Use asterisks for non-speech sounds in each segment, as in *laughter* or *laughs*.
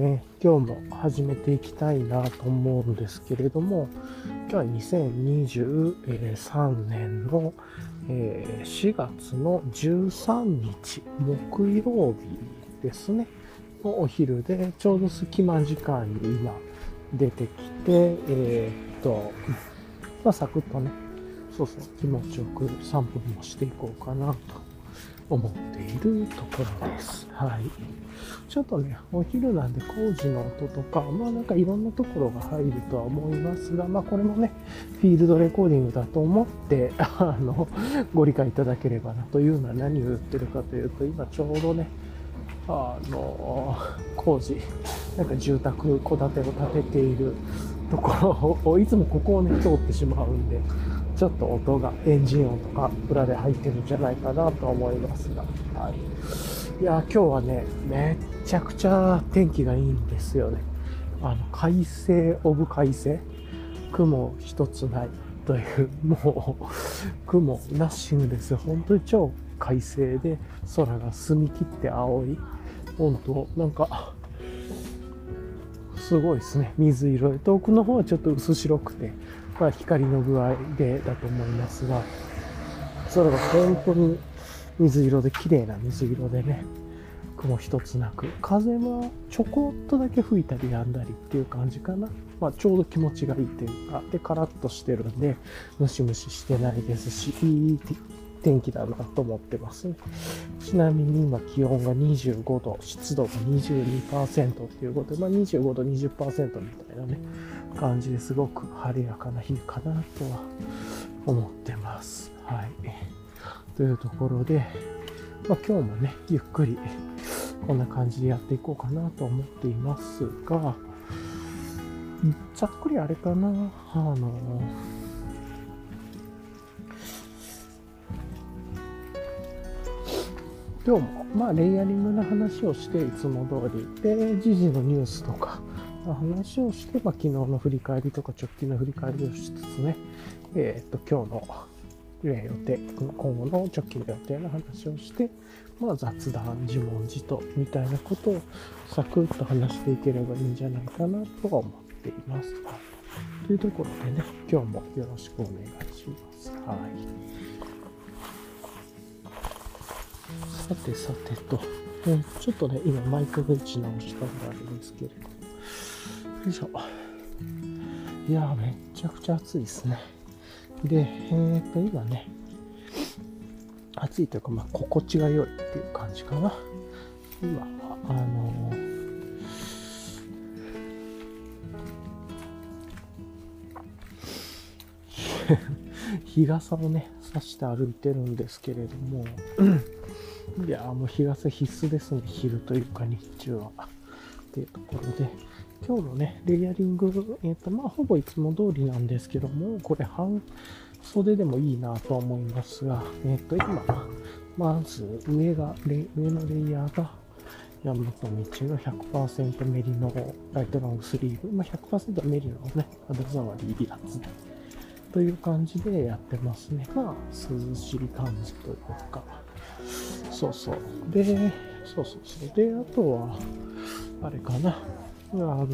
ね、今日も始めていきたいなと思うんですけれども、今日は2023年の4月の13日、木曜日ですね、のお昼で、ちょうど隙間時間に今出てきて、えー、っと、まあ、サクッとね、そうそう、気持ちよく散歩もしていこうかなと思っているところです。はい。ちょっとね、お昼なんで工事の音とか、まあなんかいろんなところが入るとは思いますが、まあこれもね、フィールドレコーディングだと思って、*laughs* あの、ご理解いただければなというのは何を言ってるかというと、今ちょうどね、あの、工事、なんか住宅、戸建てを建てているところを、いつもここをね、通ってしまうんで、ちょっと音が、エンジン音とか裏で入ってるんじゃないかなと思いますが、はい。いや、今日はね、めっちゃくちゃ天気がいいんですよね。あの、快晴、オブ快晴。雲一つないという、*laughs* もう、雲ナッシングですよ。本当に超快晴で、空が澄み切って青い。本当なんか、すごいですね。水色で。遠くの方はちょっと薄白くて、まあ光の具合でだと思いますが、空が本当に水色で綺麗な水色でね、雲一つなく、風はちょこっとだけ吹いたりやんだりっていう感じかな。まあ、ちょうど気持ちがいいというか、で、カラッとしてるんで、ムシムシしてないですし、いい天気だなと思ってますね。ちなみに今気温が25度、湿度が22%っていうことで、まあ、25度、20%みたいなね、感じですごく晴れやかな日かなとは思ってます。はい。というところで、まあ、今日もね、ゆっくりこんな感じでやっていこうかなと思っていますが、ざっくりあれかな、あの、今日も、まあ、レイヤリングの話をして、いつも通り、で、時事のニュースとか、話をして、まあ、昨日の振り返りとか直近の振り返りをしつつね、えっ、と、今日の予定、今後の直近の予定の話をして、まあ、雑談、自問自答みたいなことをサクッと話していければいいんじゃないかなとは思っています。というところでね、今日もよろしくお願いします。はい。さてさてと、えちょっとね、今マイクが位置直したんであるんですけれど、よいしょ。いやめちゃくちゃ暑いですね。で、えっ、と、今ね、暑いというか、まあ、心地が良いっていう感じかな。今、あのー、*laughs* 日傘をね、差して歩いてるんですけれども、いやもう日傘必須ですね、昼というか日中は。っていうところで、今日のね、レイヤリング、えっ、ー、と、まあ、ほぼいつも通りなんですけども、これ半袖でもいいなとは思いますが、えっ、ー、と、今、まず上が、上のレイヤーが、ヤマト道の100%メリのライトロングスリーブ、まあ、100%メリノのね、肌触りいいやつという感じでやってますね。まあ、涼しい感じというか、そうそう。で、そうそうそう。で、あとは、あれかな。あの、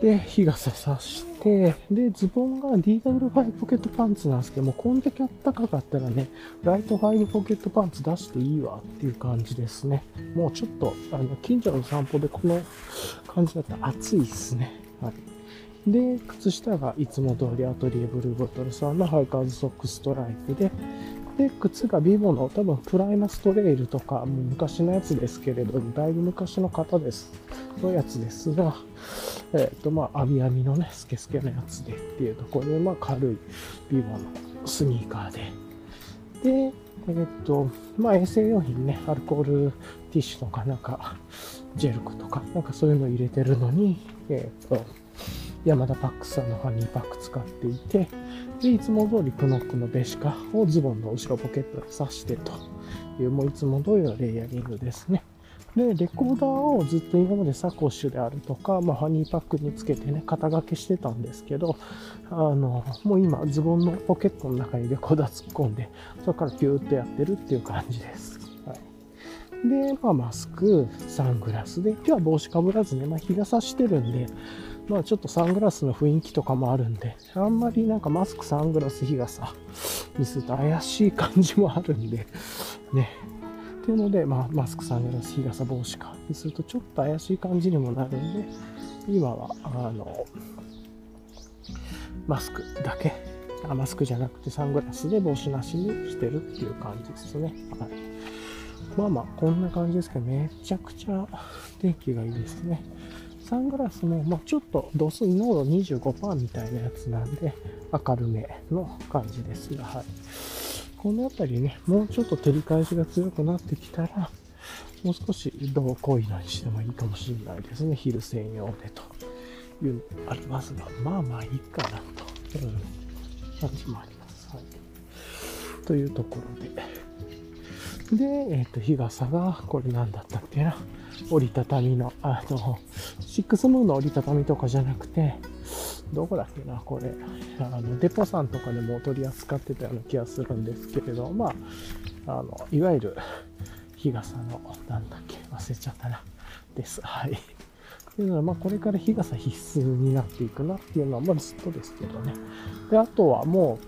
で、日傘さして、で、ズボンが DW5 ポケットパンツなんですけども、こんだけあったかかったらね、ライト5ポケットパンツ出していいわっていう感じですね。もうちょっと、あの、近所の散歩でこの感じだったら暑いっすね。はい。で、靴下がいつも通りアトリエブルーボトルさんのハイカーズソックストライプで、で、靴がビボの多分プライマストレイルとか、もう昔のやつですけれども、だいぶ昔の方です。のやつですが、えっ、ー、と、まあ、網網のね、スケスケのやつでっていうところで、まあ、軽いビボのスニーカーで。で、えっ、ー、と、まあ、衛生用品ね、アルコールティッシュとか、なんか、ジェルクとか、なんかそういうの入れてるのに、えっ、ー、と、山田パックさんのハニーパック使っていて、で、いつも通りクノックのベシカをズボンの後ろポケットに刺してという、もういつも通りのレイヤリングですね。で、レコーダーをずっと今までサコッシュであるとか、まあ、ハニーパックにつけてね、肩掛けしてたんですけど、あの、もう今、ズボンのポケットの中にレコーダー突っ込んで、そこからピューッとやってるっていう感じです。はい。で、まあ、マスク、サングラスで、今日は帽子かぶらずね、まあ、日が差してるんで、まあ、ちょっとサングラスの雰囲気とかもあるんで、あんまりなんかマスク、サングラス、日傘 *laughs* にすると怪しい感じもあるんで、ね。っていうので、まあ、マスク、サングラス、日傘、帽子かにするとちょっと怪しい感じにもなるんで、今は、あの、マスクだけあマスクじゃなくてサングラスで帽子なしにしてるっていう感じですね。はい。まあまあ、こんな感じですけど、めちゃくちゃ天気がいいですね。サングラスも、まあ、ちょっと度数濃度25%みたいなやつなんで、明るめの感じですが、はい。この辺りね、もうちょっと照り返しが強くなってきたら、もう少しどう濃いのにしてもいいかもしれないですね。昼専用でというのありますが、まあまあいいかなと。うん感じもあります。はい、というところで。で、えっ、ー、と、日傘が、これ何だったっけな。折りたたみの、あの、シックスムーンの折りたたみとかじゃなくて、どこだっけな、これ。あの、デポさんとかでも取り扱ってたような気がするんですけれど、まあ、あの、いわゆる日傘の、なんだっけ、忘れちゃったな、です。はい。っていうのは、まあ、これから日傘必須になっていくなっていうのは、まあ、ずっとですけどね。で、あとはも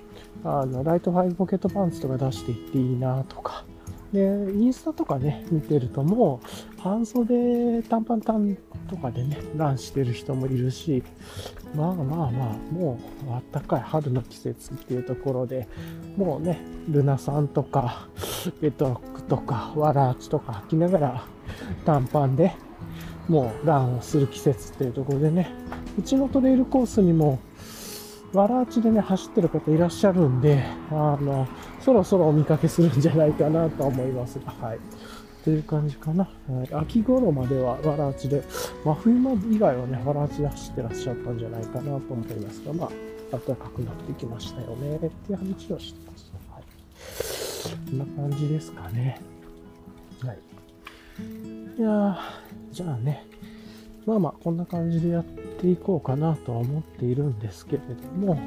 う、あの、ライトファイブポケットパンツとか出していっていいなとか。で、インスタとかね、見てるともう、半袖短パン短とかでね、ランしてる人もいるし、まあまあまあ、もう、あったかい春の季節っていうところで、もうね、ルナさんとか、ベッドロックとか、ワラーチとか履きながら、短パンで、もうランをする季節っていうところでね、うちのトレイルコースにも、わらあちでね、走ってる方いらっしゃるんで、あの、そろそろお見かけするんじゃないかなと思いますが、はい。という感じかな。はい、秋頃まではわらあちで、真冬以外はね、わらあちで走ってらっしゃったんじゃないかなと思いますが、まあ、暖かくなってきましたよね、っていう話をしてます。はい。こんな感じですかね。はい。いやー、じゃあね、まあまあこんな感じでやっていこうかなとは思っているんですけれども、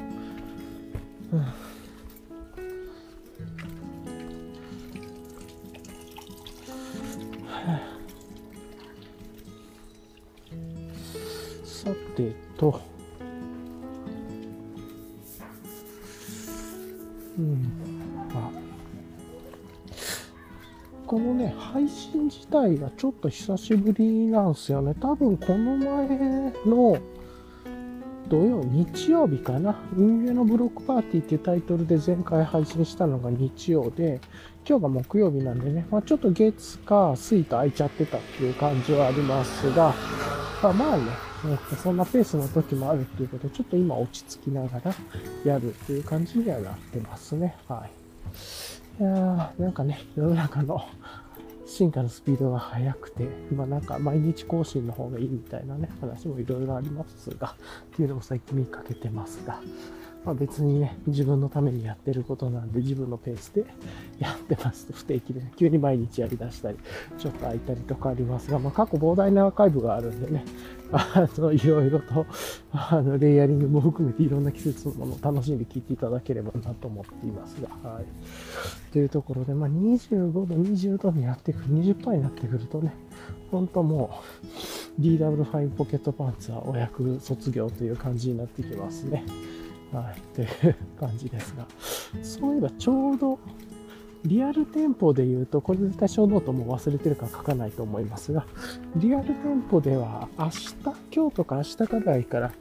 さてと、うん。このね、配信自体がちょっと久しぶりなんですよね。多分この前の土曜、日曜日かな。運営のブロックパーティーっていうタイトルで前回配信したのが日曜で、今日が木曜日なんでね、まあ、ちょっと月か水と空いちゃってたっていう感じはありますが、まあまあね、そんなペースの時もあるっていうことで、ちょっと今落ち着きながらやるっていう感じにはなってますね。はい。いや、なんかね、世の中の進化のスピードが速くて、まあなんか毎日更新の方がいいみたいなね、話もいろいろありますが、っていうのも最近見かけてますが、まあ、別にね、自分のためにやってることなんで、自分のペースで *laughs* やってます不定期で、ね、急に毎日やりだしたり、ちょっと空いたりとかありますが、まあ、過去膨大なアーカイブがあるんでね、*laughs* あの、いろいろと、あの、レイヤリングも含めていろんな季節のものを楽しんで聞いていただければなと思っていますが、はい。というところで、まあ、25度、20度になってくる、20%になってくるとね、本当もう、DW5 ポケットパンツはお役卒業という感じになってきますね。はい、という感じですが、そういえばちょうどリアル店舗で言うと、これ絶対ショーノートも忘れてるから書かないと思いますが、リアル店舗では明日、今日とか明日ぐらいから、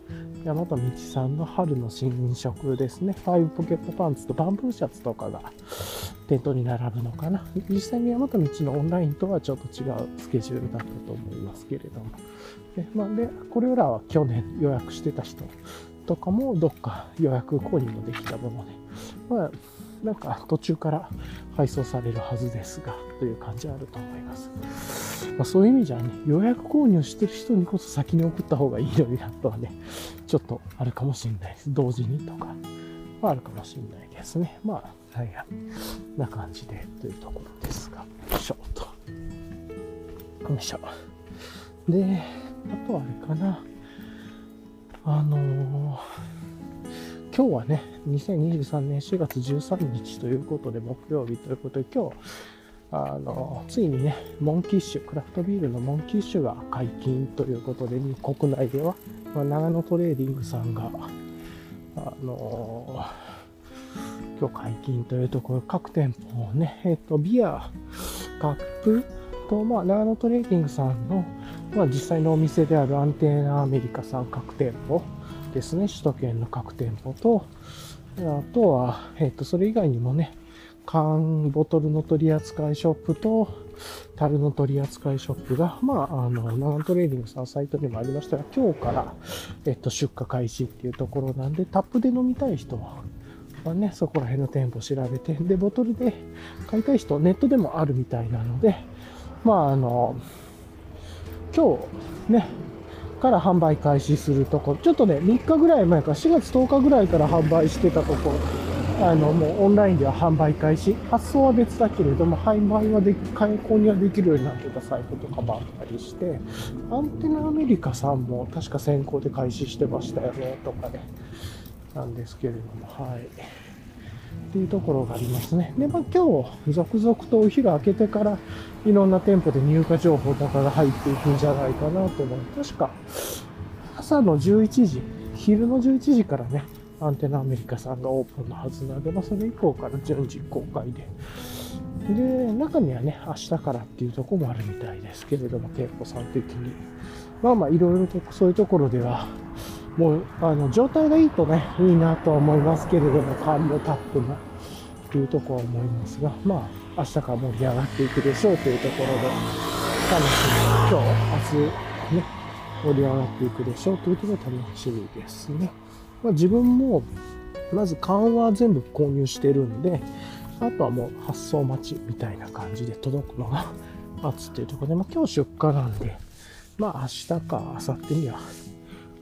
山と道さんの春の新色ですね、ファイブポケットパンツとバンブーシャツとかが店頭に並ぶのかな。実際に大和道のオンラインとはちょっと違うスケジュールだったと思いますけれども。で、まあ、でこれらは去年予約してた人とかもどっか予約購入もできたもので、まあ、なんか途中から配送されるはずですが、という感じはあると思います。まあ、そういう意味じゃね、予約購入してる人にこそ先に送った方がいいのになとはね、ちょっとあるかもしれないです。同時にとか、まあ、あるかもしれないですね。まあ、はいはい。な感じでというところですが、よいしょと。よいしょ。で、あとはあれかな。あのー、今日はね、2023年4月13日ということで、木曜日ということで、今日、あの、ついにね、モンキッシュ、クラフトビールのモンキッシュが解禁ということで、国内では、まあ、長野トレーディングさんが、あの今日解禁というところ、各店舗をね、えっ、と、ビア、カップと、まあ、長野トレーディングさんの、まあ、実際のお店であるアンテナアメリカさん各店舗ですね、首都圏の各店舗と、あとは、えっ、と、それ以外にもね、缶ボトルの取扱いショップと、樽の取扱いショップが、まあ、あの、長野トレーディングさんサイトにもありましたが、今日から、えっと、出荷開始っていうところなんで、タップで飲みたい人は、まあね、そこら辺の店舗調べて、で、ボトルで買いたい人、ネットでもあるみたいなので、まあ、あの、今日、ね、から販売開始するとこ、ちょっとね、3日ぐらい前から、4月10日ぐらいから販売してたとこ、あの、もうオンラインでは販売開始。発送は別だけれども、販売はでき、購入はできるようになってたサイトとかもあったりして、アンテナアメリカさんも確か先行で開始してましたよね、とかね。なんですけれども、はい。っていうところがありますね。で、まあ今日、続々とお昼明けてから、いろんな店舗で入荷情報とかが入っていくんじゃないかなと思う。確か、朝の11時、昼の11時からね、アンテナアメリカさんがオープンのはずなので、まあ、それ以降から順次公開で。で、中にはね、明日からっていうとこもあるみたいですけれども、店舗さん的に。まあまあ、いろいろとそういうところでは、もう、あの、状態がいいとね、いいなとは思いますけれども、缶のタップの、っていうとこは思いますが、まあ、明日から盛り上がっていくでしょうというところで、楽しみ、今日、明日、ね、盛り上がっていくでしょうというところで楽しみですね。まあ、自分も、まず缶は全部購入してるんで、あとはもう発送待ちみたいな感じで届くのが待つっていうところで、まあ今日出荷なんで、まあ明日か明後日には、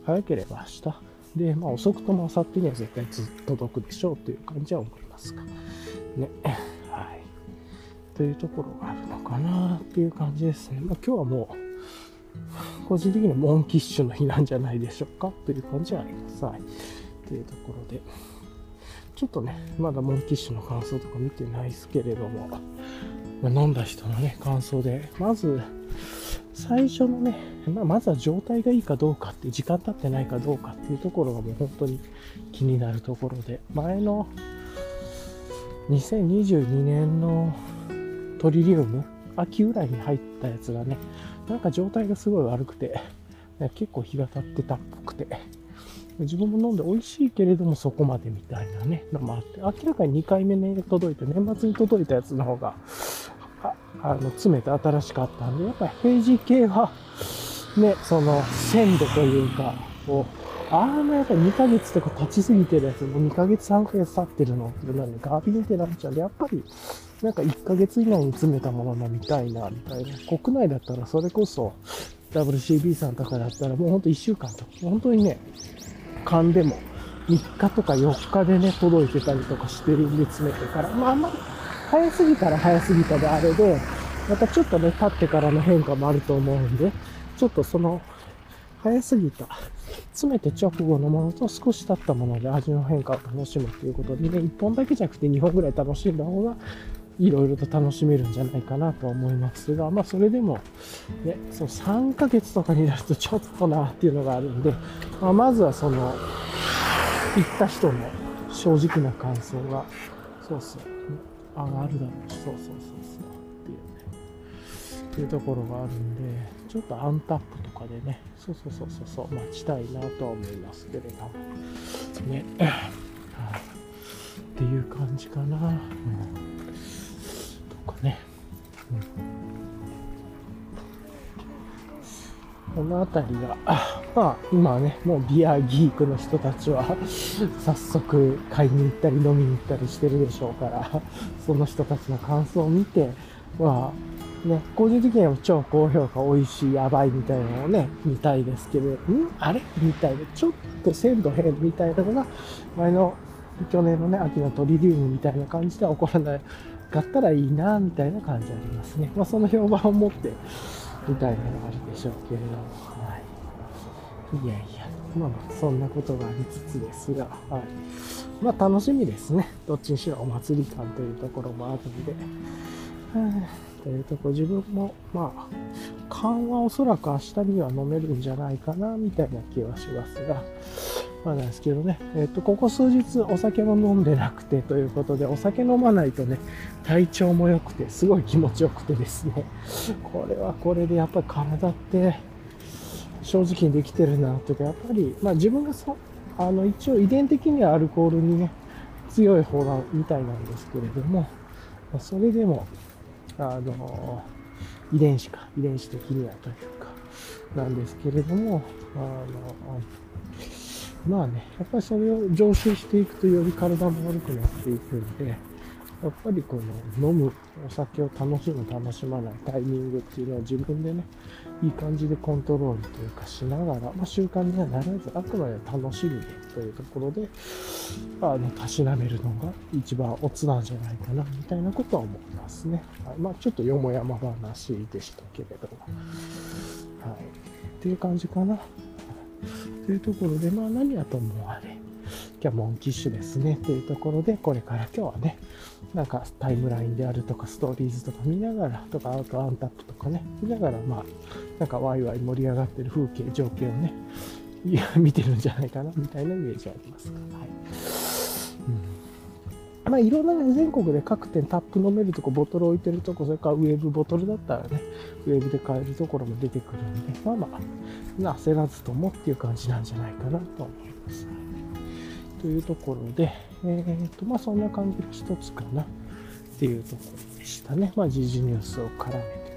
早ければ明日。で、まあ遅くとも明後日には絶対ず届くでしょうという感じは思いますが。ね。*laughs* はい。というところがあるのかなっていう感じですね。まあ今日はもう、個人的にはモンキッシュの日なんじゃないでしょうかという感じはあります。はい。というところで、ちょっとね、まだモンキッシュの感想とか見てないですけれども、まあ、飲んだ人のね、感想で、まず、最初のね、まあ、まずは状態がいいかどうかって、時間経ってないかどうかっていうところがもう本当に気になるところで、前の2022年のトリリウム、秋ぐらいに入ったやつがね、なんか状態がすごい悪くて、結構日が経ってたっぽくて、自分も飲んで美味しいけれどもそこまでみたいなね、のもあって、明らかに2回目に届いて、年末に届いたやつの方が、あの、詰めて新しかったんで、やっぱり平時系は、ね、その、鮮度というか、こう、あのやっぱ2ヶ月とか経ちすぎてるやつ、もう2ヶ月3ヶ月経ってるのってなんでガビンってなっちゃうんで、やっぱりなんか1ヶ月以内に詰めたもの飲みたいな、みたいな。国内だったらそれこそ WCB さんとかだったらもうほんと1週間とか、本当にね、缶でも3日とか4日でね、届いてたりとかしてるんで詰めてから、まあまり早すぎたら早すぎたであれで、またちょっとね、経ってからの変化もあると思うんで、ちょっとその、早すぎた、詰めて直後のものと少し経ったもので味の変化を楽しむっていうことでね、1本だけじゃなくて2本ぐらい楽しんだ方がいろいろと楽しめるんじゃないかなと思いますが、まあそれでも、ね、その3ヶ月とかになるとちょっとなっていうのがあるんで、まあ、まずはその、行った人の正直な感想が、そうそう、あ、あるだろうそうそうそうそう、っていうね、っていうところがあるんで、ちょっとアンタップとかでね、そうそうそうそうそう、待ちたいなとは思いますけれども、ね、っていう感じかな。うん。とかね。うん、この辺りが、まあ今はね、もうビアギークの人たちは *laughs* 早速買いに行ったり飲みに行ったりしてるでしょうから、*laughs* その人たちの感想を見て、まあね、個人的には超高評価、美味しい、やばいみたいなのをね、見たいですけど、ん？あれ？みたいな、ちょっと鮮度変みたいなのが、前の去年のね、秋のトリリウムみたいな感じでは起こらないかったらいいな、みたいな感じありますね。まあ、その評判を持って、みたいなのがあるでしょうけれども、はい。いやいや、まあまあ、そんなことがありつつですが、はい。まあ、楽しみですね。どっちにしろお祭り感というところもあるんで、というとこ自分も、まあ、缶はおそらく明日には飲めるんじゃないかな、みたいな気はしますが、まあなんですけどね、えっ、と、ここ数日お酒も飲んでなくてということで、お酒飲まないとね、体調も良くて、すごい気持ちよくてですね、これはこれでやっぱり体って正直にできてるなというか、やっぱり、まあ自分がそ、あの、一応遺伝的にはアルコールにね、強い方なみたいなんですけれども、まそれでも、あの、遺伝子か、遺伝子的にはというか、なんですけれども、あの、まあね、やっぱりそれを常習していくとより体も悪くなっていくんで、やっぱりこの飲むお酒を楽しむ、楽しまないタイミングっていうのは自分でね、いい感じでコントロールというかしながら、まあ、習慣にはならず、あくまで楽しみでというところで、あの、たしなめるのが一番オツなんじゃないかな、みたいなことは思いますね。はい、まあ、ちょっとよもやま話でしたけれども。はい。っていう感じかな。というところで、まあ何はともあれ、今日モンキッシュですねっていうところで、これから今日はね、なんかタイムラインであるとか、ストーリーズとか見ながら、とか、あとアンタップとかね、見ながら、まあ、なんかワイワイ盛り上がってる風景、情景をね、いや、見てるんじゃないかな、みたいなイメージはありますが、はい。うん、まあ、いろんなね、全国で各店タップ飲めるとこ、ボトル置いてるとこ、それからウェーブボトルだったらね、ウェブで買えるところも出てくるんで、まあまあ、焦らずともっていう感じなんじゃないかなと思います。というところで、えっ、と、まあそんな感じの一つかなっていうところでしたね。まあ時事ニュースを絡めて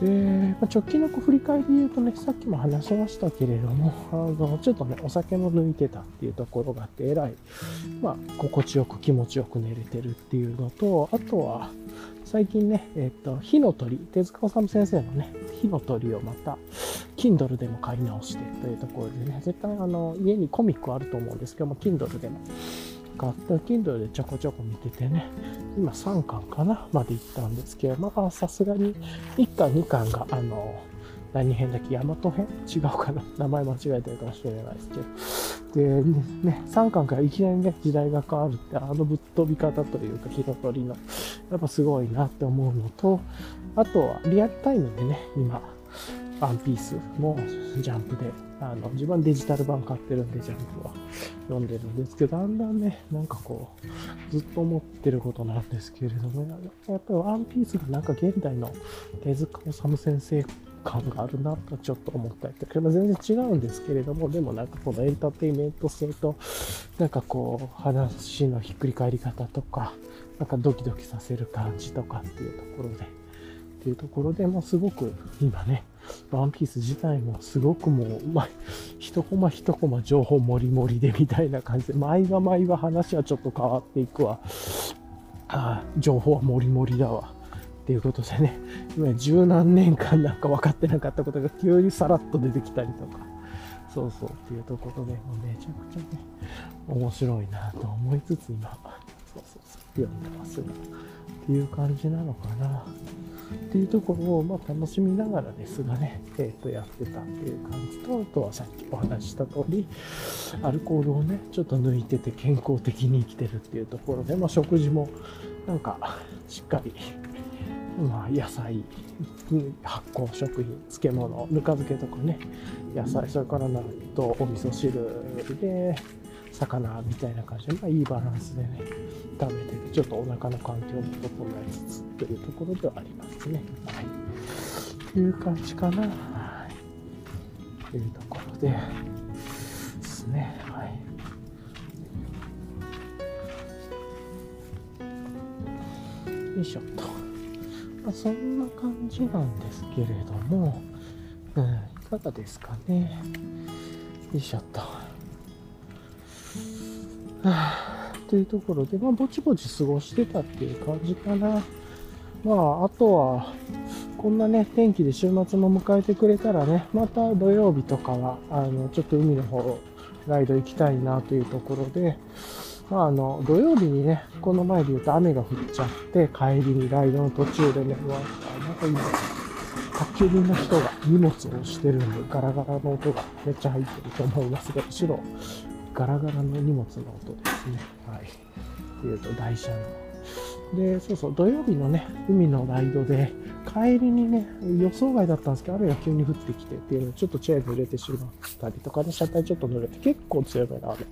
と。で、まあ、直近の振り返りで言うとね、さっきも話しましたけれども、あの、ちょっとね、お酒も抜いてたっていうところがあって、えらい、まあ、心地よく気持ちよく寝れてるっていうのと、あとは、最近ね、えっ、ー、と、火の鳥、手塚治虫先生のね、火の鳥をまた、Kindle でも買い直してというところでね、絶対あの、家にコミックあると思うんですけども、Kindle でも買った Kindle でちょこちょこ見ててね、今3巻かなまで行ったんですけど、まあ、さすがに1巻、2巻が、あの、何編だっけ大和編？違うかな？名前間違えてるかもしれないですけど。で、ね、3巻からいきなりね、時代が変わるって、あのぶっ飛び方というか、火の鳥の、やっぱすごいなって思うのと、あとはリアルタイムでね、今、ワンピースもジャンプで、あの、自分デジタル版買ってるんで、ジャンプは読んでるんですけど、だんだんね、なんかこう、ずっと思ってることなんですけれども、やっぱりワンピースがなんか現代の手塚治虫先生感があるなとちょっと思ったりとか、全然違うんですけれども、でもなんかこのエンターテイメント性と、なんかこう、話のひっくり返り方とか、なんかドキドキさせる感じとかっていうところで、っていうところでもすごく今ね、ワンピース自体もすごくもう、まあ、一コマ一コマ情報もりもりでみたいな感じで、毎話毎話話はちょっと変わっていくわ。あ、情報はもりもりだわ。っていうことでね、今十何年間なんか分かってなかったことが急にさらっと出てきたりとか、そうそうっていうところで、もうめちゃくちゃね、面白いなと思いつつ今、そうそうそう、読んでますが、っていう感じなのかな。っていうところを、ま、楽しみながらですがね、え、ー、と、やってたっていう感じと、あとはさっきお話しした通り、アルコールをね、ちょっと抜いてて健康的に生きてるっていうところで、まあ、食事も、なんか、しっかりまあ、野菜、発酵食品、漬物、ぬか漬けとかね、野菜、それからなんとお味噌汁で、魚みたいな感じで、まあ、いいバランスでね、食べてて、ちょっとお腹の環境も整えつつというところではありますね。はい。という感じかな。はい。というところで、ですね。はい。よいしょっと。まあ、そんな感じなんですけれども、うん、いかがですかね。よいしょっと。はあ、というところで、まあ、ぼちぼち過ごしてたっていう感じかな。まあ、あとは、こんなね、天気で週末も迎えてくれたらね、また土曜日とかは、あの、ちょっと海の方、ライド行きたいなというところで、まあ、あの、土曜日にね、この前で言うと雨が降っちゃって、帰りにライドの途中でね、うわ、なんか今、宅急便の人が荷物をしてるんで、ガラガラの音がめっちゃ入ってると思いますが、後ろ、ガラガラの荷物の音ですね。はい。っていうと、台車ので、そうそう、土曜日のね、海のライドで、帰りにね、予想外だったんですけど、雨が急に降ってきてっていうので、ちょっとチェーン濡れてしまったりとかね、車体ちょっと濡れて、結構強めな雨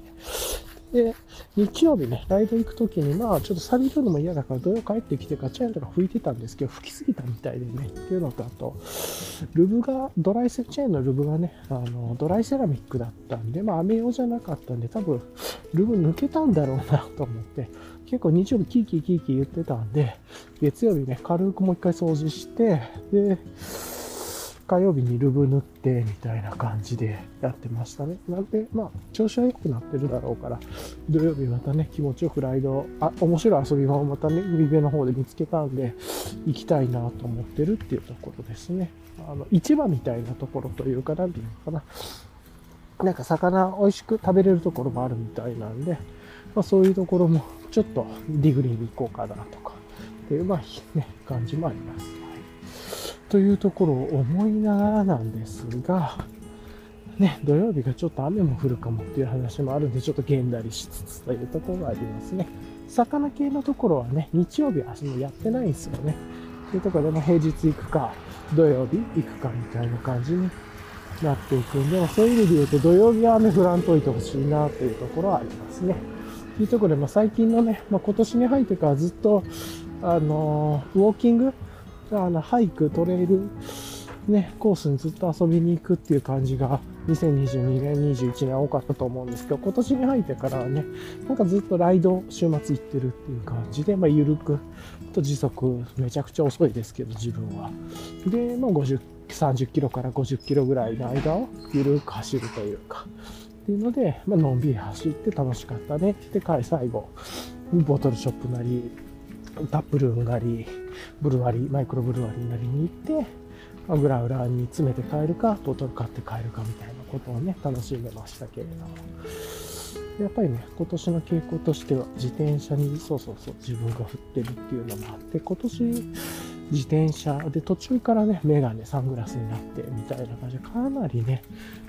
で、日曜日ね、ライド行くときに、まあ、ちょっと錆びるのも嫌だから、土曜帰ってきてからチェーンとか拭いてたんですけど、拭きすぎたみたいでね、っていうのと、あと、ルブが、ドライセ、チェーンのルブがね、あの、ドライセラミックだったんで、まあ、雨用じゃなかったんで、多分、ルブ抜けたんだろうなと思って、結構日曜日キーキーキーキー言ってたんで、月曜日ね、軽くもう一回掃除して、で、火曜日にルブ塗ってみたいな感じでやってましたね。なんで、まあ、調子は良くなってるだろうから、土曜日またね、気持ちよくライド、あ、面白い遊び場をまたね、海辺の方で見つけたんで、行きたいなと思ってるっていうところですね。あの、市場みたいなところというか、なんていうのかな。なんか魚美味しく食べれるところもあるみたいなんで、まあ、そういうところもちょっとディグりに行こうかなとか、っていう、まあ、ね、感じもあります。というところを思いながらなんですが、ね、土曜日がちょっと雨も降るかもっていう話もあるんで、ちょっと現代しつつというところがありますね。魚系のところはね、日曜日はもやってないんですよね。というところで、ま平日行くか、土曜日行くかみたいな感じになっていくんで、そういう意味で言うと土曜日は雨降らんといてほしいなというところはありますね。というところで、まあ、最近のね、まあ、今年に入ってからずっと、あのー、ウォーキングあの、ハイク、トレイル、ね、コースにずっと遊びに行くっていう感じが、2022年、21年多かったと思うんですけど、今年に入ってからはね、なんかずっとライド週末行ってるっていう感じで、まあ、緩く、と時速めちゃくちゃ遅いですけど、自分は。で、まあ、50、30キロから50キロぐらいの間を緩く走るというか、っていうので、まあのんびり走って楽しかったねって最後、ボトルショップなり、タップルーンなり、ブルワリー、マイクロブルワリーなりに行って、まあ、グラウラに詰めて帰るか、ボトル買って帰るかみたいなことをね、楽しんでましたけれども。やっぱりね、今年の傾向としては、自転車にそうそうそう自分が振ってるっていうのもあって、今年自転車で途中からね、メガネ、サングラスになってみたいな感じで、かなりね、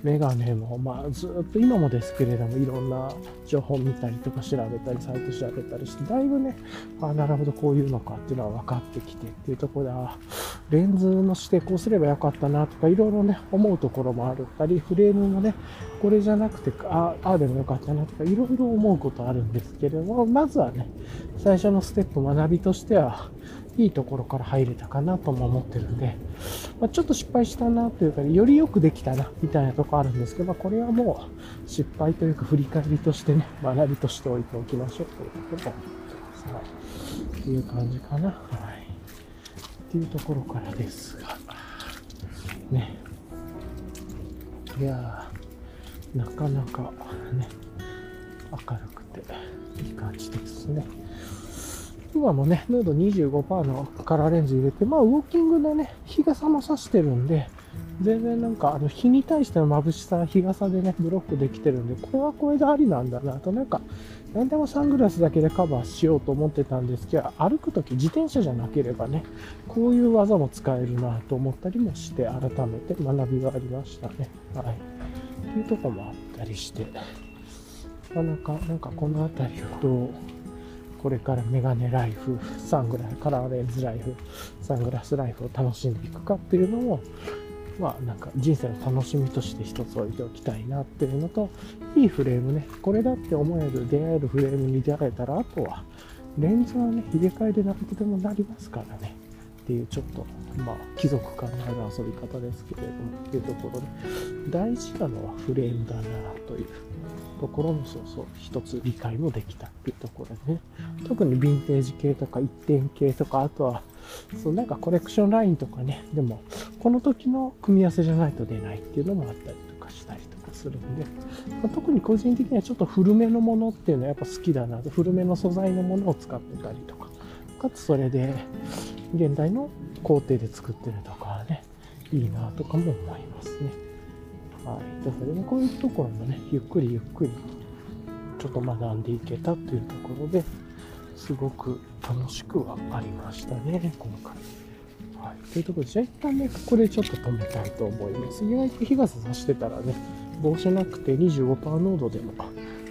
メガネも、まあずっと今もですけれども、いろんな情報見たりとか調べたり、サイト調べたりして、だいぶね、あなるほどこういうのかっていうのは分かってきてっていうところで、レンズの指定こうすればよかったなとか、いろいろね、思うところもあったり、フレームもね、これじゃなくて、ああでもよかったなとか、いろいろ思うことあるんですけれども、まずはね、最初のステップ学びとしては、いいところから入れたかなとも思ってるんで、まあ、ちょっと失敗したなというか、よりよくできたなみたいなとこあるんですけど、まあ、これはもう失敗というか振り返りとしてね、*laughs* 学びとしておいておきましょうというところを思ってます。はい。っていう感じかな。はい。っていうところからですが、ね。いやー、なかなかね、明るくていい感じですね。今もね、ヌード25%のカラーレンズ入れて、まあ、ウォーキングでね、日傘も差してるんで、全然なんか、あの、日に対しての眩しさ、日傘でね、ブロックできてるんで、これはこれでありなんだなと、なんか、何でもサングラスだけでカバーしようと思ってたんですけど、歩くとき自転車じゃなければね、こういう技も使えるなと思ったりもして、改めて学びがありましたね。はい。っていうとこもあったりして、なかなか、なんかこの辺りをどう、これからメガネライフ、サングラス、カラーレンズライフ、サングラスライフを楽しんでいくかっていうのも、まあなんか人生の楽しみとして一つ置いておきたいなっていうのと、いいフレームね、これだって思える、出会えるフレームに出会えたら、あとはレンズはね、入れ替えでなくてもなりますからね。っていうちょっと、まあ、貴族感のある遊び方ですけれども、っていうところで、大事なのはフレームだなというところもそうそう一つ。理解もできたっていうところね。特にヴィンテージ系とか一点系とかあとはそうなんかコレクションラインとかね。でもこの時の組み合わせじゃないと出ないっていうのもあったりとかしたりとかするんで、まあ、特に個人的にはちょっと古めのものっていうのはやっぱ好きだなと。古めの素材のものを使ってたりとか。かつそれで現代の工程で作ってるとかはねいいなとかも思いますね。はい。だからね、こういうところもね、ゆっくりゆっくり、ちょっと学んでいけたというところで、すごく楽しくはありましたね、今回。はい。というところで、じゃあ一旦ね、ここでちょっと止めたいと思います。意外と日傘さしてたらね、帽子なくて25%濃度でも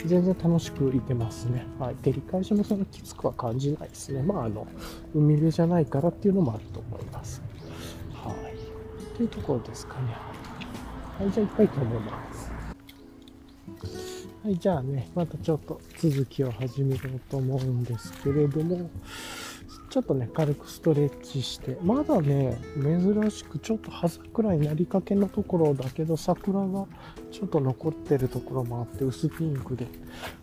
全然楽しく行けますね。はい。照り返しもそんなきつくは感じないですね。まあ、あの、海辺じゃないからっていうのもあると思います。はい。というところですかね。はい、じゃあ行きたいと思います。はい、じゃあね、またちょっと続きを始めようと思うんですけれども、ちょっとね、軽くストレッチして、まだね、珍しくちょっと葉桜になりかけのところだけど、桜がちょっと残ってるところもあって、薄ピンクで、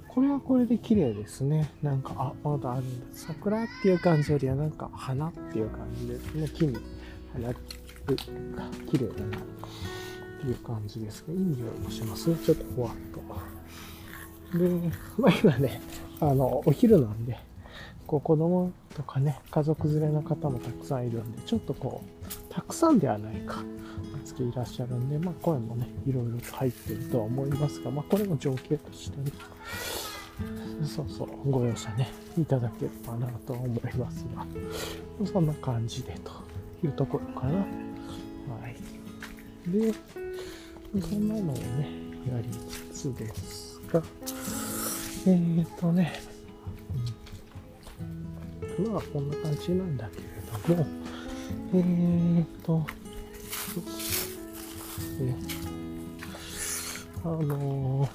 これはこれで綺麗ですね。なんか、あ、まだあるんだ。桜っていう感じよりは、なんか花っていう感じですね。木に花る綺麗だな。いう感じですね。いい匂いもします。ちょっとふわっと。で、まあ今ね、あの、お昼なんで、こう子供とかね、家族連れの方もたくさんいるんで、ちょっとこう、たくさんではないか、つけいらっしゃるんで、まあ声もね、いろいろと入ってるとは思いますが、まあこれも情景としてね、そうそう、ご容赦ね、いただければなと思いますが、そんな感じでというところかな。はい。で、そんなのをね、やりつつですが、えーとね、うん。まあこんな感じなんだけれども、えーと、えあのー、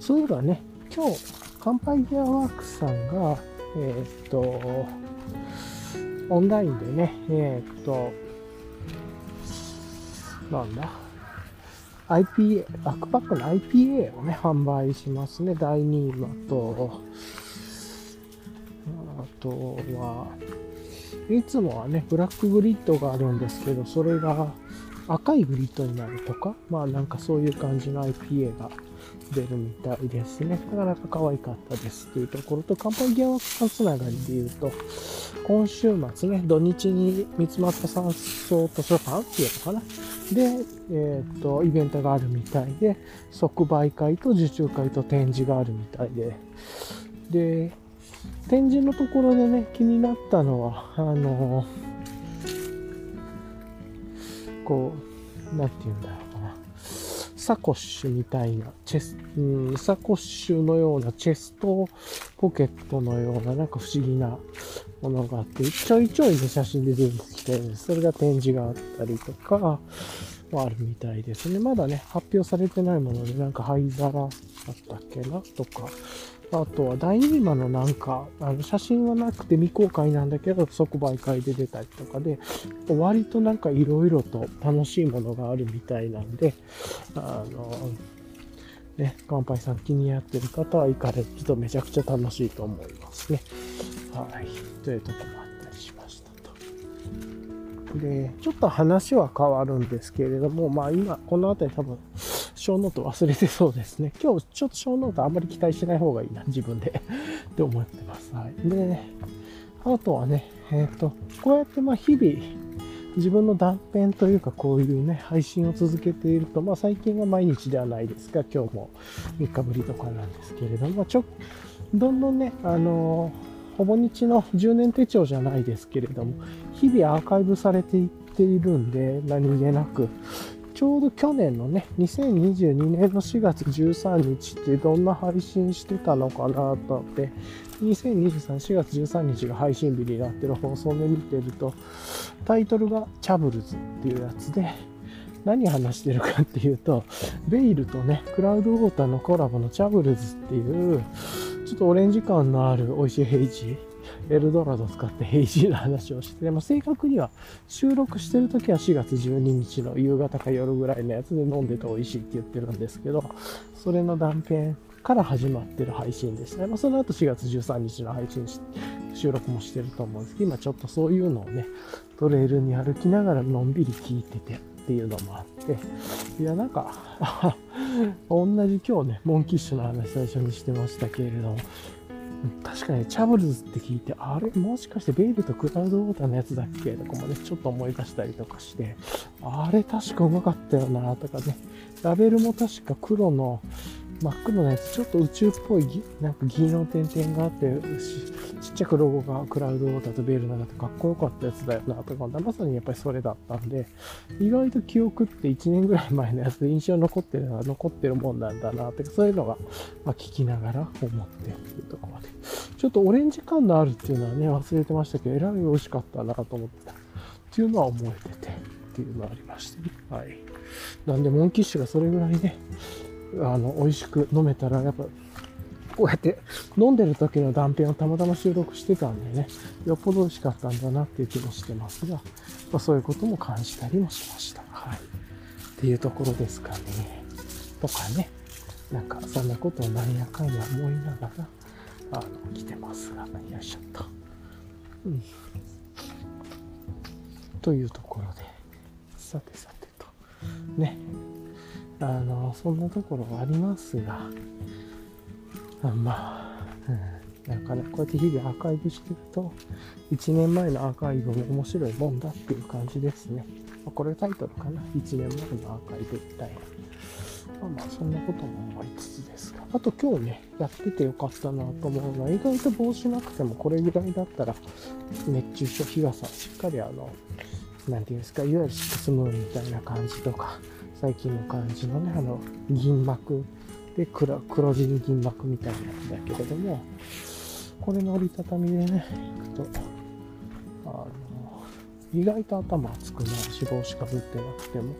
そういえばね、今日、乾杯ギアワークさんが、えっ、と、オンラインでね、えっ、と、なんだ、IPA、バックパックの IPA をね、販売しますね。第2位と、あとは、いつもはね、ブラックグリッドがあるんですけど、それが赤いグリッドになるとか、まあなんかそういう感じの IPA が出るみたいですね。なかなか可愛かったですというところと、乾杯ギアワークつながりで言うと、今週末ね、土日に三つ又山荘図書館っていうのかな。で、えっ、ー、と、イベントがあるみたいで、即売会と受注会と展示があるみたいで、で、展示のところでね、気になったのは、あのこう、なんて言うんだろう。サコッシュみたいな、チェス、うん、サコッシュのようなチェストポケットのような、なんか不思議なものがあって、ちょいちょいで写真で出てきて、それが展示があったりとか、はあるみたいですね。まだね、発表されてないもので、なんか灰皿だったっけなとか、あとは第2話のなんか、あの写真はなくて未公開なんだけど、即売会で出たりとかで、割となんか色々と楽しいものがあるみたいなんで、あの、ね、乾杯さん気にやってる方は行かれるとめちゃくちゃ楽しいと思いますね。はい。というとこもあったりしましたと。で、ちょっと話は変わるんですけれども、まあ今、この辺り多分、ショーノート忘れてそうですね。*laughs* 今日ちょっとショーノートあんまり期待しない方がいいな、自分で *laughs* って思ってます。はい。で、あとはね、えっ、ー、と、こうやってまあ日々、自分の断片というかこういうね、配信を続けていると、まあ最近は毎日ではないですが、今日も3日ぶりとかなんですけれども、ちょ、どんどんね、あのほぼ日の10年手帳じゃないですけれども、日々アーカイブされていっているんで、何気なく、ちょうど去年のね、2022年の4月13日ってどんな配信してたのかなと思って、2023、4月13日が配信日になってる放送で見てると、タイトルがチャブルズっていうやつで、何話してるかっていうと、ベイルとね、クラウドウォーターのコラボのチャブルズっていう、ちょっとオレンジ感のある美味しいヘイジ、エルドラド使ってヘイジーな話をして、まあ、正確には収録してる時は4月12日の夕方か夜ぐらいのやつで飲んでて美味しいって言ってるんですけど、それの断片から始まってる配信でしたね。まあ、その後4月13日の配信、収録もしてると思うんですけど、今ちょっとそういうのをね、トレイルに歩きながらのんびり聞いててっていうのもあって、いや、なんか *laughs* 同じ今日ね、モンキッシュの話最初にしてましたけれども、確かにチャブルズって聞いて、あれ？もしかしてベイルとクラウドウォーターのやつだっけ？とかもね、ちょっと思い出したりとかして、あれ確かうまかったよなとかね、ラベルも確か黒の真っ黒なやつ、ちょっと宇宙っぽい、なんか銀の点々があって、ちっちゃくロゴがクラウドウォーターとベールなんかかっこよかったやつだよなとか、まさにやっぱりそれだったんで、意外と記憶って1年ぐらい前のやつで印象残ってるのは残ってるもんなんだなって、そういうのが、ま、聞きながら思ってっていうところで。ちょっとオレンジ感のあるっていうのはね、忘れてましたけど、えらい美味しかったなと思ってたっていうのは思えててっていうのがありましてね。はい。なんで、モンキッシュがそれぐらいね、あの、美味しく飲めたら、やっぱ、こうやって飲んでる時の断片をたまたま収録してたんでね、よっぽど美味しかったんだなっていう気もしてますが、まあ、そういうことも感じたりもしました。はい。っていうところですかね。とかね。なんか、そんなことをなんやかんや思いながら、あの、来てますが、いらっしゃった。うん。というところで、さてさてと、ね。あの、そんなところはありますが、まあ、うん、なんかね、こうやって日々アーカイブしてると、1年前のアーカイブも面白いもんだっていう感じですね。これタイトルかな。1年前のアーカイブみたいな。まあまあ、そんなことも思いつつですが。あと今日ね、やっててよかったなと思うのは、意外と帽子なくてもこれぐらいだったら、熱中症、日傘、しっかりあの、なんていうんですか、いわゆるシックスムーンみたいな感じとか、最近の感じのね、あの、銀幕で黒黒地に銀幕みたいなやつだけれども、これの折りたたみでね、いくと、あの、意外と頭熱くなるし、帽子かぶってなくても。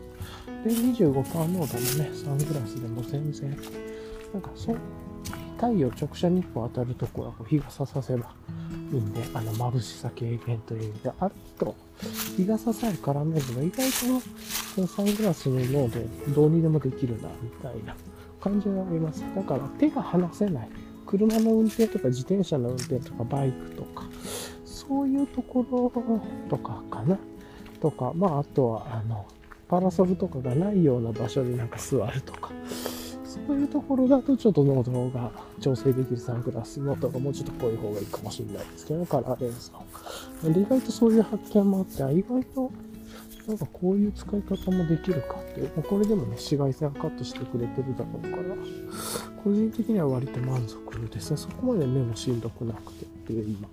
で、25%濃度のね、サングラスでも全然、なんかそう、太陽直射日光当たるところはこう日傘させばいいんで、あの、眩しさ軽減という意味で、あると、日傘さえ絡めれば意外とこのサングラスの濃度どうにでもできるな、みたいな感じがあります。だから手が離せない。車の運転とか自転車の運転とかバイクとか、そういうところとかかな。とか、まああとは、あの、パラソルとかがないような場所になんか座るとか、そういうところだとちょっと濃度が調整できるサングラスのとかもうちょっと濃い方がいいかもしれないですけど、カラーレンズの。で、意外とそういう発見もあって、意外となんかこういう使い方もできるかって、もうこれでもね、紫外線カットしてくれてるだろうから、個人的には割と満足ですね。そこまで目もしんどくなくてっていう今、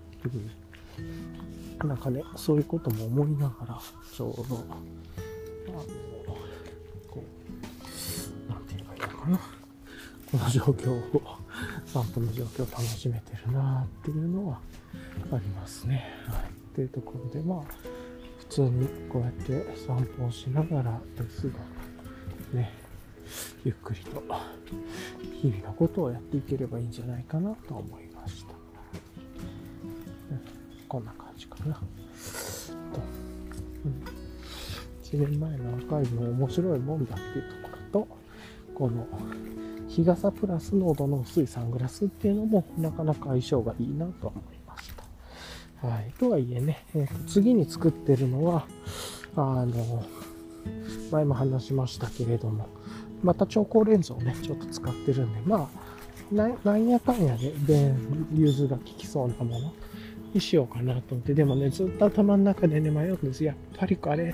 うん、なんかね、そういうことも思いながら、ちょうど、な。この状況を、散歩の状況を楽しめてるなっていうのはありますね。はい。というところで、まあ、普通にこうやって散歩をしながらですが、ね、ゆっくりと日々のことをやっていければいいんじゃないかなと思いました。うん、こんな感じかな。と、うん、1年前のアーカイブも面白いもんだっていうところと、この日傘プラス濃度の薄いサングラスっていうのもなかなか相性がいいなと思います。はい。とはいえね、えー、と次に作ってるのは、あの、前も話しましたけれども、また超光レンズをね、ちょっと使ってるんで、まあ、なんやかんやで、で、融通が効きそうなものにしようかなと思って、でもね、ずっと頭の中でね、迷うんです。やっぱりあれ、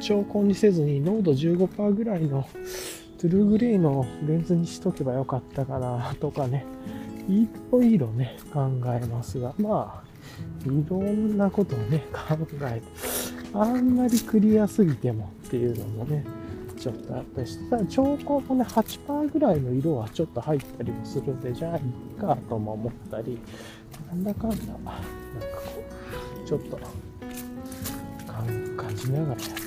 超光にせずに濃度15%ぐらいのトゥルーグレイのレンズにしとけばよかったかなとかね、いろいろね、考えますが、まあ、いろんなことをね、考えて、あんまりクリアすぎてもっていうのもね、ちょっとあったりして、ただ兆候もね、8%ぐらいの色はちょっと入ったりもするんで、じゃあいいかとも思ったり、なんだかんだ、なんかこう、ちょっと感じながらやって。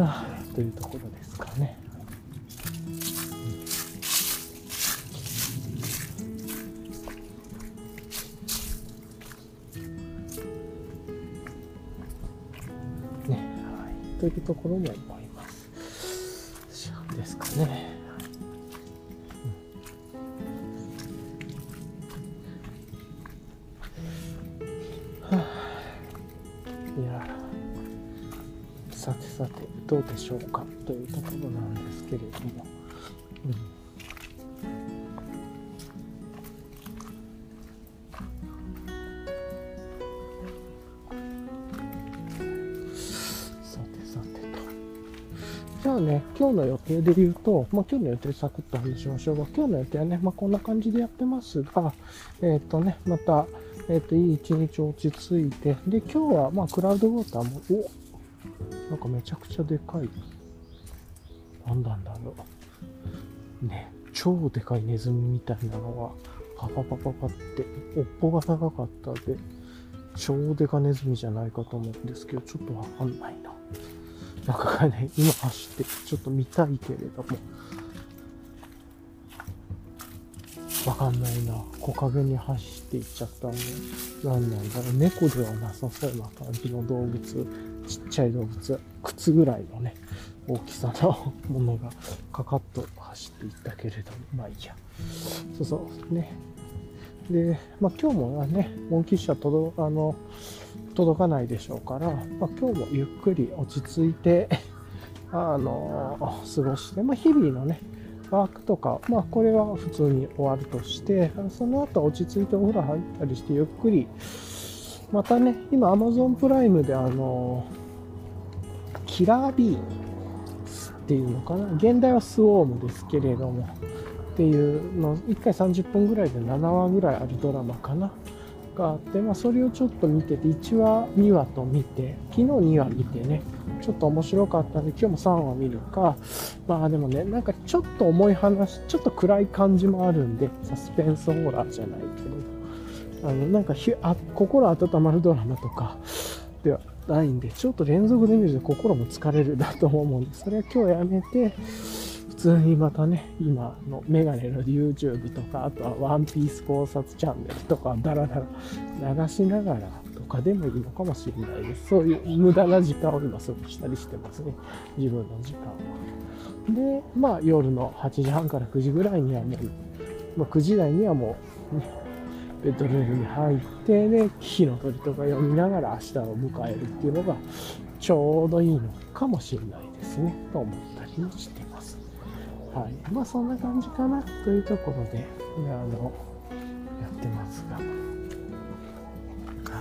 あ、というところですかね。ねはいというところも思います。ですかね。さてさてどうでしょうか？というところなんですけれども。うん。じじゃあね、今日の予定で言うと、まあ、今日の予定サクッと話しましょう。が、今日の予定はね、まあ、こんな感じでやってますが、えっ、とね、また、えっ、と、いい一日落ち着いて、で、今日は、まあ、クラウドウォーターも、おなんかめちゃくちゃでかい。なんなんだろう。ね、超でかいネズミみたいなのが、パパパパパって、尾っぽが長かったで、超デカネズミじゃないかと思うんですけど、ちょっとわかんないな。なんかね、今走ってちょっと見たいけれども、わかんないな。木陰に走っていっちゃったんで、何なんだろう。猫ではなさそうな感じの動物、ちっちゃい動物、靴ぐらいのね、大きさのものがかかっと走っていったけれども、まあいいや。そうそう、ね。で、まあ今日もね、モンキッシュは届あの届かないでしょうから、まあ、今日もゆっくり落ち着いて *laughs* あの過ごして、まあ、日々のね、ワークとか、まあこれは普通に終わるとして、その後落ち着いてお風呂入ったりしてゆっくり、またね、今 Amazon プライムであの、キラー B っていうのかな、現代はスウォームですけれども、っていうの、1回30分ぐらいで7話ぐらいあるドラマかな。があって、まあ、それをちょっと見てて、1話、2話と見て、昨日2話見てね、ちょっと面白かったんで、今日も3話見るか、まあでもね、なんかちょっと重い話、ちょっと暗い感じもあるんで、サスペンスホラーじゃないけど、あの、なんかひあ心温まるドラマとかではないんで、ちょっと連続で見ると心も疲れるだと思うんで、それは今日やめて、普通にまたね、今のメガネの YouTube とか、あとはワンピース考察チャンネルとか、だらだら流しながらとかでもいいのかもしれないです。そういう無駄な時間を今過ごしたりしてますね。自分の時間は。で、まあ夜の8時半から9時ぐらいにはもう、まあ、9時台にはもう、ね、ベッドルームに入ってね、火の鳥とか読みながら明日を迎えるっていうのがちょうどいいのかもしれないですね、と思ったりもしてますはい。まあそんな感じかなというところで、あの、やってますが。は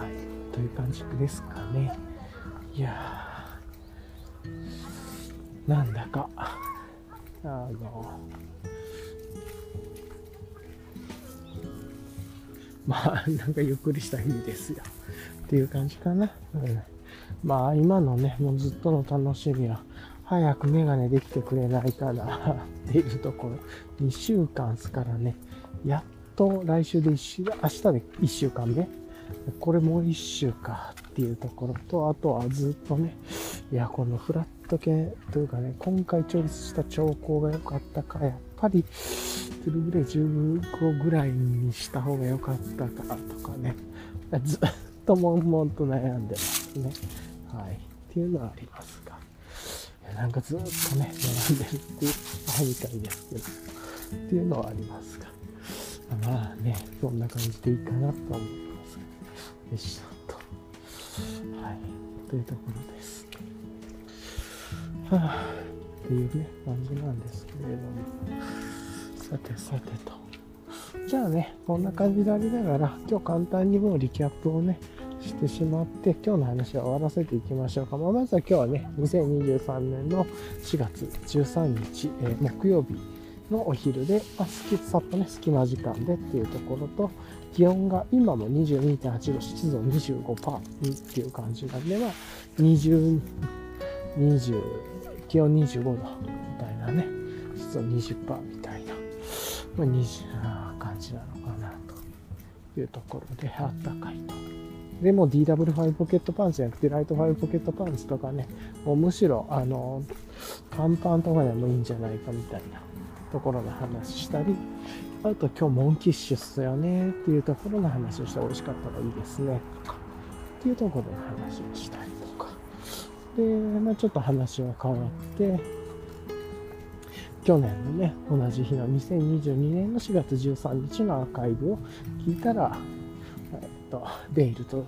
い。という感じですかね。いや、なんだか、あの、まあ、なんかゆっくりした日々ですよ。っていう感じかな。うん、まあ、今のね、もうずっとの楽しみは、早くメガネできてくれないかなっていうところ。2週間すからね。やっと来週で1週、明日で1週間目。これもう1週かっていうところと、あとはずっとね、いや、このフラット系というかね、今回調律した兆候が良かったか、やっぱり、トゥルグレイ15ぐらいにした方が良かったかとかね、ずっと悶々と悩んでますね。はい。っていうのはありますが。なんかずっとね、並んでるっていう、あみたいですけど、っていうのはありますが、まあね、そんな感じでいいかなと思いますよいしょと。はい、というところです。はあ、っていうね、感じなんですけれども、さてさてと。じゃあね、こんな感じでありながら、今日簡単にもうリキャップをね、してしまって、今日の話は終わらせていきましょうか。まあ、まずは今日はね、2023年の4月13日、えー、木曜日のお昼で、まあ、さっとね、隙間時間でっていうところと、気温が今も22.8度、湿度25%っていう感じなんで、まあ、20、20、気温25度みたいなね、湿度20%み、まあ、20な感じなのかなというところで、あったかいと。でも DW5 ポケットパンツじゃなくて、ライト5ポケットパンツとかね、もうむしろ、あの、短パンとかでもいいんじゃないかみたいなところの話したり、あと今日モンキッシュっすよねっていうところの話をして美味しかったらいいですねとか、っていうところの話をしたりとか。で、まあちょっと話は変わって、去年のね、同じ日の2022年の4月13日のアーカイブを聞いたら、えっと、ベイルと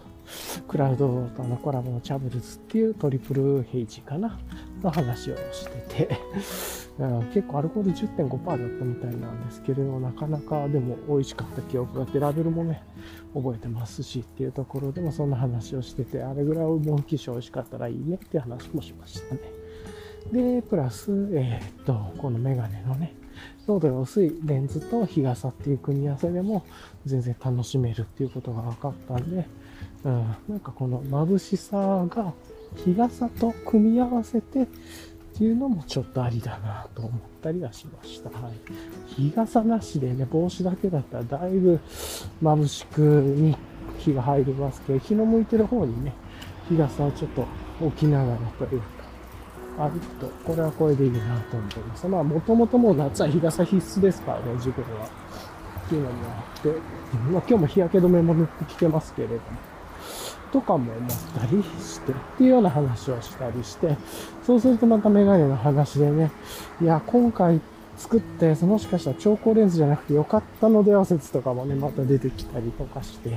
クラウドとのコラボのチャブルズっていうトリプルヘイジかなの話をしてて *laughs* 結構アルコール10.5%だったみたいなんですけれどもなかなかでも美味しかった記憶があってラベルもね覚えてますしっていうところでもそんな話をしててあれぐらいモンキッシュ美味しかったらいいねっていう話もしましたね。で、プラス、えー、っと、このメガネのね、濃度が薄いレンズと日傘っていう組み合わせでも全然楽しめるっていうことが分かったんで、うん、なんかこの眩しさが日傘と組み合わせてっていうのもちょっとありだなと思ったりはしました。はい。日傘なしでね、帽子だけだったらだいぶ眩しくに日が入りますけど、日の向いてる方にね、日傘をちょっと置きながらというか、歩くと、これはこれでいいなと思います。まあ、もともともう夏は日傘必須ですからね、自分は。っていうのもあって、まあ今日も日焼け止めも塗ってきてますけれども、とかも思ったりして、っていうような話をしたりして、そうするとまたメガネの話でね、いや、今回作って、もしかしたら超光レンズじゃなくてよかったのでは説とかもね、また出てきたりとかして、い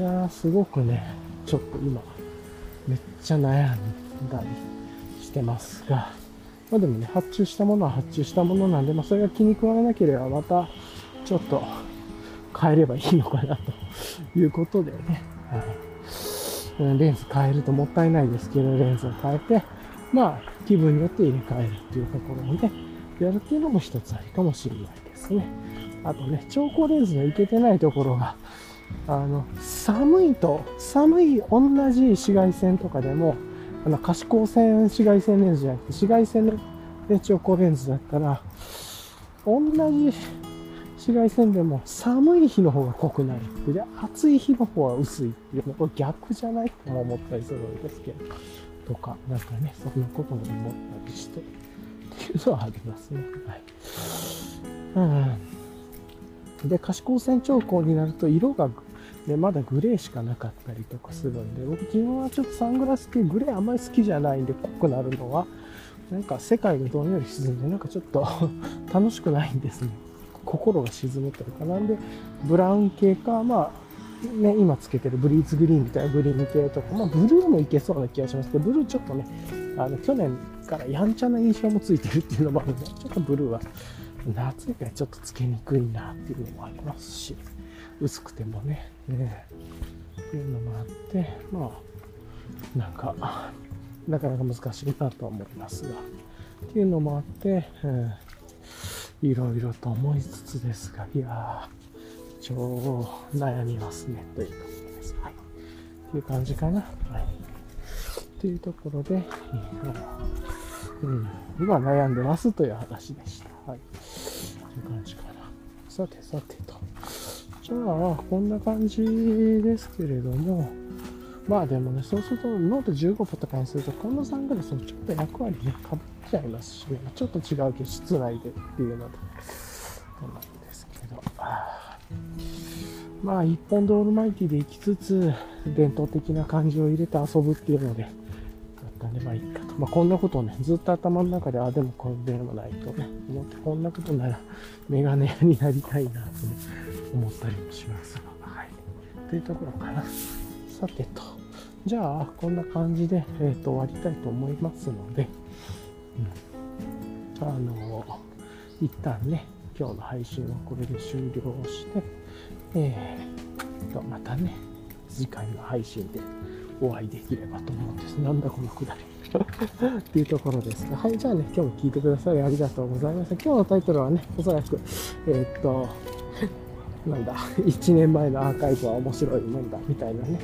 やー、すごくね、ちょっと今、めっちゃ悩んだり。してますが、まあでもね、発注したものは発注したものなんで、まあそれが気に食わなければまた、ちょっと変えればいいのかなということでね、はい。レンズ変えるともったいないですけど、レンズを変えて、まあ、気分によって入れ替えるっていうところをね、やるっていうのも一つありかもしれないですね。あとね、超光レンズのいけてないところが、あの、寒いと、寒い同じ紫外線とかでも、あの、可視光線紫外線レンズじゃなくて、紫外線の、ね、超光レンズだったら、同じ紫外線でも寒い日の方が濃くなるって。で、暑い日の方は薄いっていうの、これ逆じゃないとも思ったりするんですけど、とか、なんかね、そんなことも思ったりして、っていうのはありますね。はい。うん。で、可視光線超光になると色が、ね、まだグレーしかなかったりとかするんで、僕自分はちょっとサングラス系グレーあんまり好きじゃないんで、濃くなるのは、なんか世界がどんより沈んで、なんかちょっと *laughs* 楽しくないんですね。心が沈むというか、なんで、ブラウン系か、まあ、ね、今つけてるブリーズグリーンみたいなグリーン系とか、まあ、ブルーもいけそうな気がしますけど、ブルーちょっとね、あの、去年からやんちゃな印象もついてるっていうのもあるので、ちょっとブルーは、夏以外ちょっとつけにくいなっていうのもありますし、薄くてもね、ね、っていうのもあって、まあ、なんか、なかなか難しいなと思いますが、っていうのもあって、うんいろいろと思いつつですが、いやー、超悩みますね、というところです。はい。っていう感じかな。はい。というところで、うん、今悩んでますという話でした。はい。という感じかな。さてさてと。じゃあ、こんな感じですけれども、まあでもね、そうすると、ノート15歩とかにすると、このサングラスもちょっと役割ね、かぶっちゃいますし、ね、ちょっと違うけど、室内でっていうので、そうなんですけど、まあ、一本オールマイティで行きつつ、伝統的な感じを入れて遊ぶっていうので、だったんで、まあいいかと。まあ、こんなことをね、ずっと頭の中で、あ、でもこれでもないとね、思って、こんなことなら、メガネ屋になりたいなとね、思ったりもしますが、はい。というところかな。さてと。じゃあ、こんな感じで、え、ー、と、終わりたいと思いますので、うん、あの一旦ね今日の配信はこれで終了して、えー、とまたね次回の配信でお会いできればと思うんです。なんだこのくだり。*laughs* っていうところですが。はい、じゃあね、今日も聞いてくださりありがとうございました。今日のタイトルはね、おそらく、えー、っと、なんだ、*laughs* 1年前のアーカイブは面白いもんだ、みたいなね、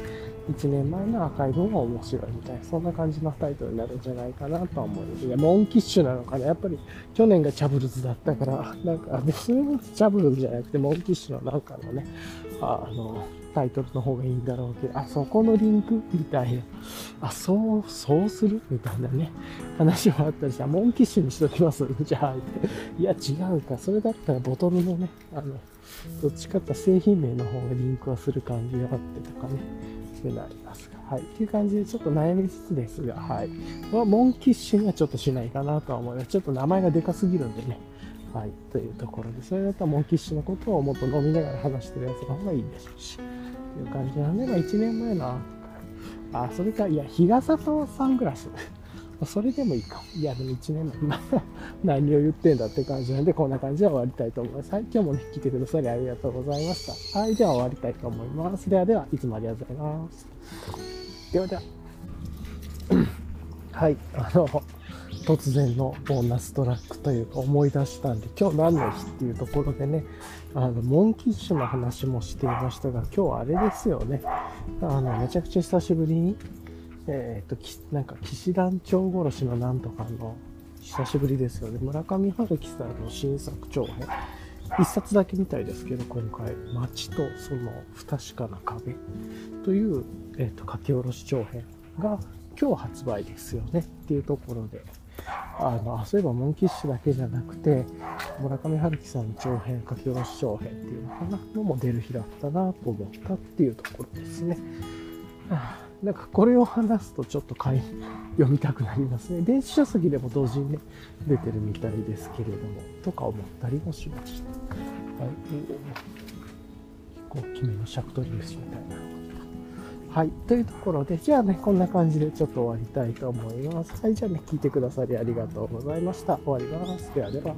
1年前のアーカイブも面白いみたいな、そんな感じのタイトルになるんじゃないかなとは思うので、いや、モンキッシュなのかな。やっぱり去年がチャブルズだったから、なんか別にチャブルズじゃなくて、モンキッシュのなんかのね、あの、タイトルの方がいいんだろうけど、あ、そこのリンクみたいな、あ、そう、そうするみたいなね、話もあったりして、モンキッシュにしときます？*laughs* じゃあ、いや、違うか。それだったらボトルのね、あの、どっちかって製品名の方がリンクはする感じがあってとかね。くなりますが、はい。っていう感じでちょっと悩みつつですが、はい。まあ、モンキッシュにはちょっとしないかなとは思います。ちょっと名前がでかすぎるんでね。はい。というところで、それだったらモンキッシュのことをもっと飲みながら話してるやつの方がいいでしょうし。という感じなんで、まあ1年前の、あ、それか、いや、日傘とサングラス。それでもいいかも。いや、でも1年前、*laughs* 何を言ってんだって感じなんで、こんな感じで終わりたいと思います。はい、今日もね、来てくださりありがとうございました。はい、では終わりたいと思います。ではでは、いつもありがとうございます。ではでは。*coughs* はい、あの、突然のボーナストラックというか思い出したんで、今日何の日っていうところでね、あの、モンキッシュの話もしていましたが、今日はあれですよね。あの、めちゃくちゃ久しぶりに、えっ、と、なんか、騎士団長殺しのなんとかの、久しぶりですよね。村上春樹さんの新作長編。一冊だけみたいですけど、今回、街とその不確かな壁という、えっ、と、書き下ろし長編が今日発売ですよねっていうところで、あの、そういえばモンキッシュだけじゃなくて、村上春樹さんの長編、書き下ろし長編っていうのかな、のも出る日だったなと思ったっていうところですね。はあなんかこれを話すとちょっと買い読みたくなりますね。電子書籍でも同時にね、出てるみたいですけれども、とか思ったりもしました。はい。結構大きめの尺取り虫みたいな。はい。というところで、じゃあね、こんな感じでちょっと終わりたいと思います。はい。じゃあね、聞いてくださりありがとうございました。終わります。ではでは。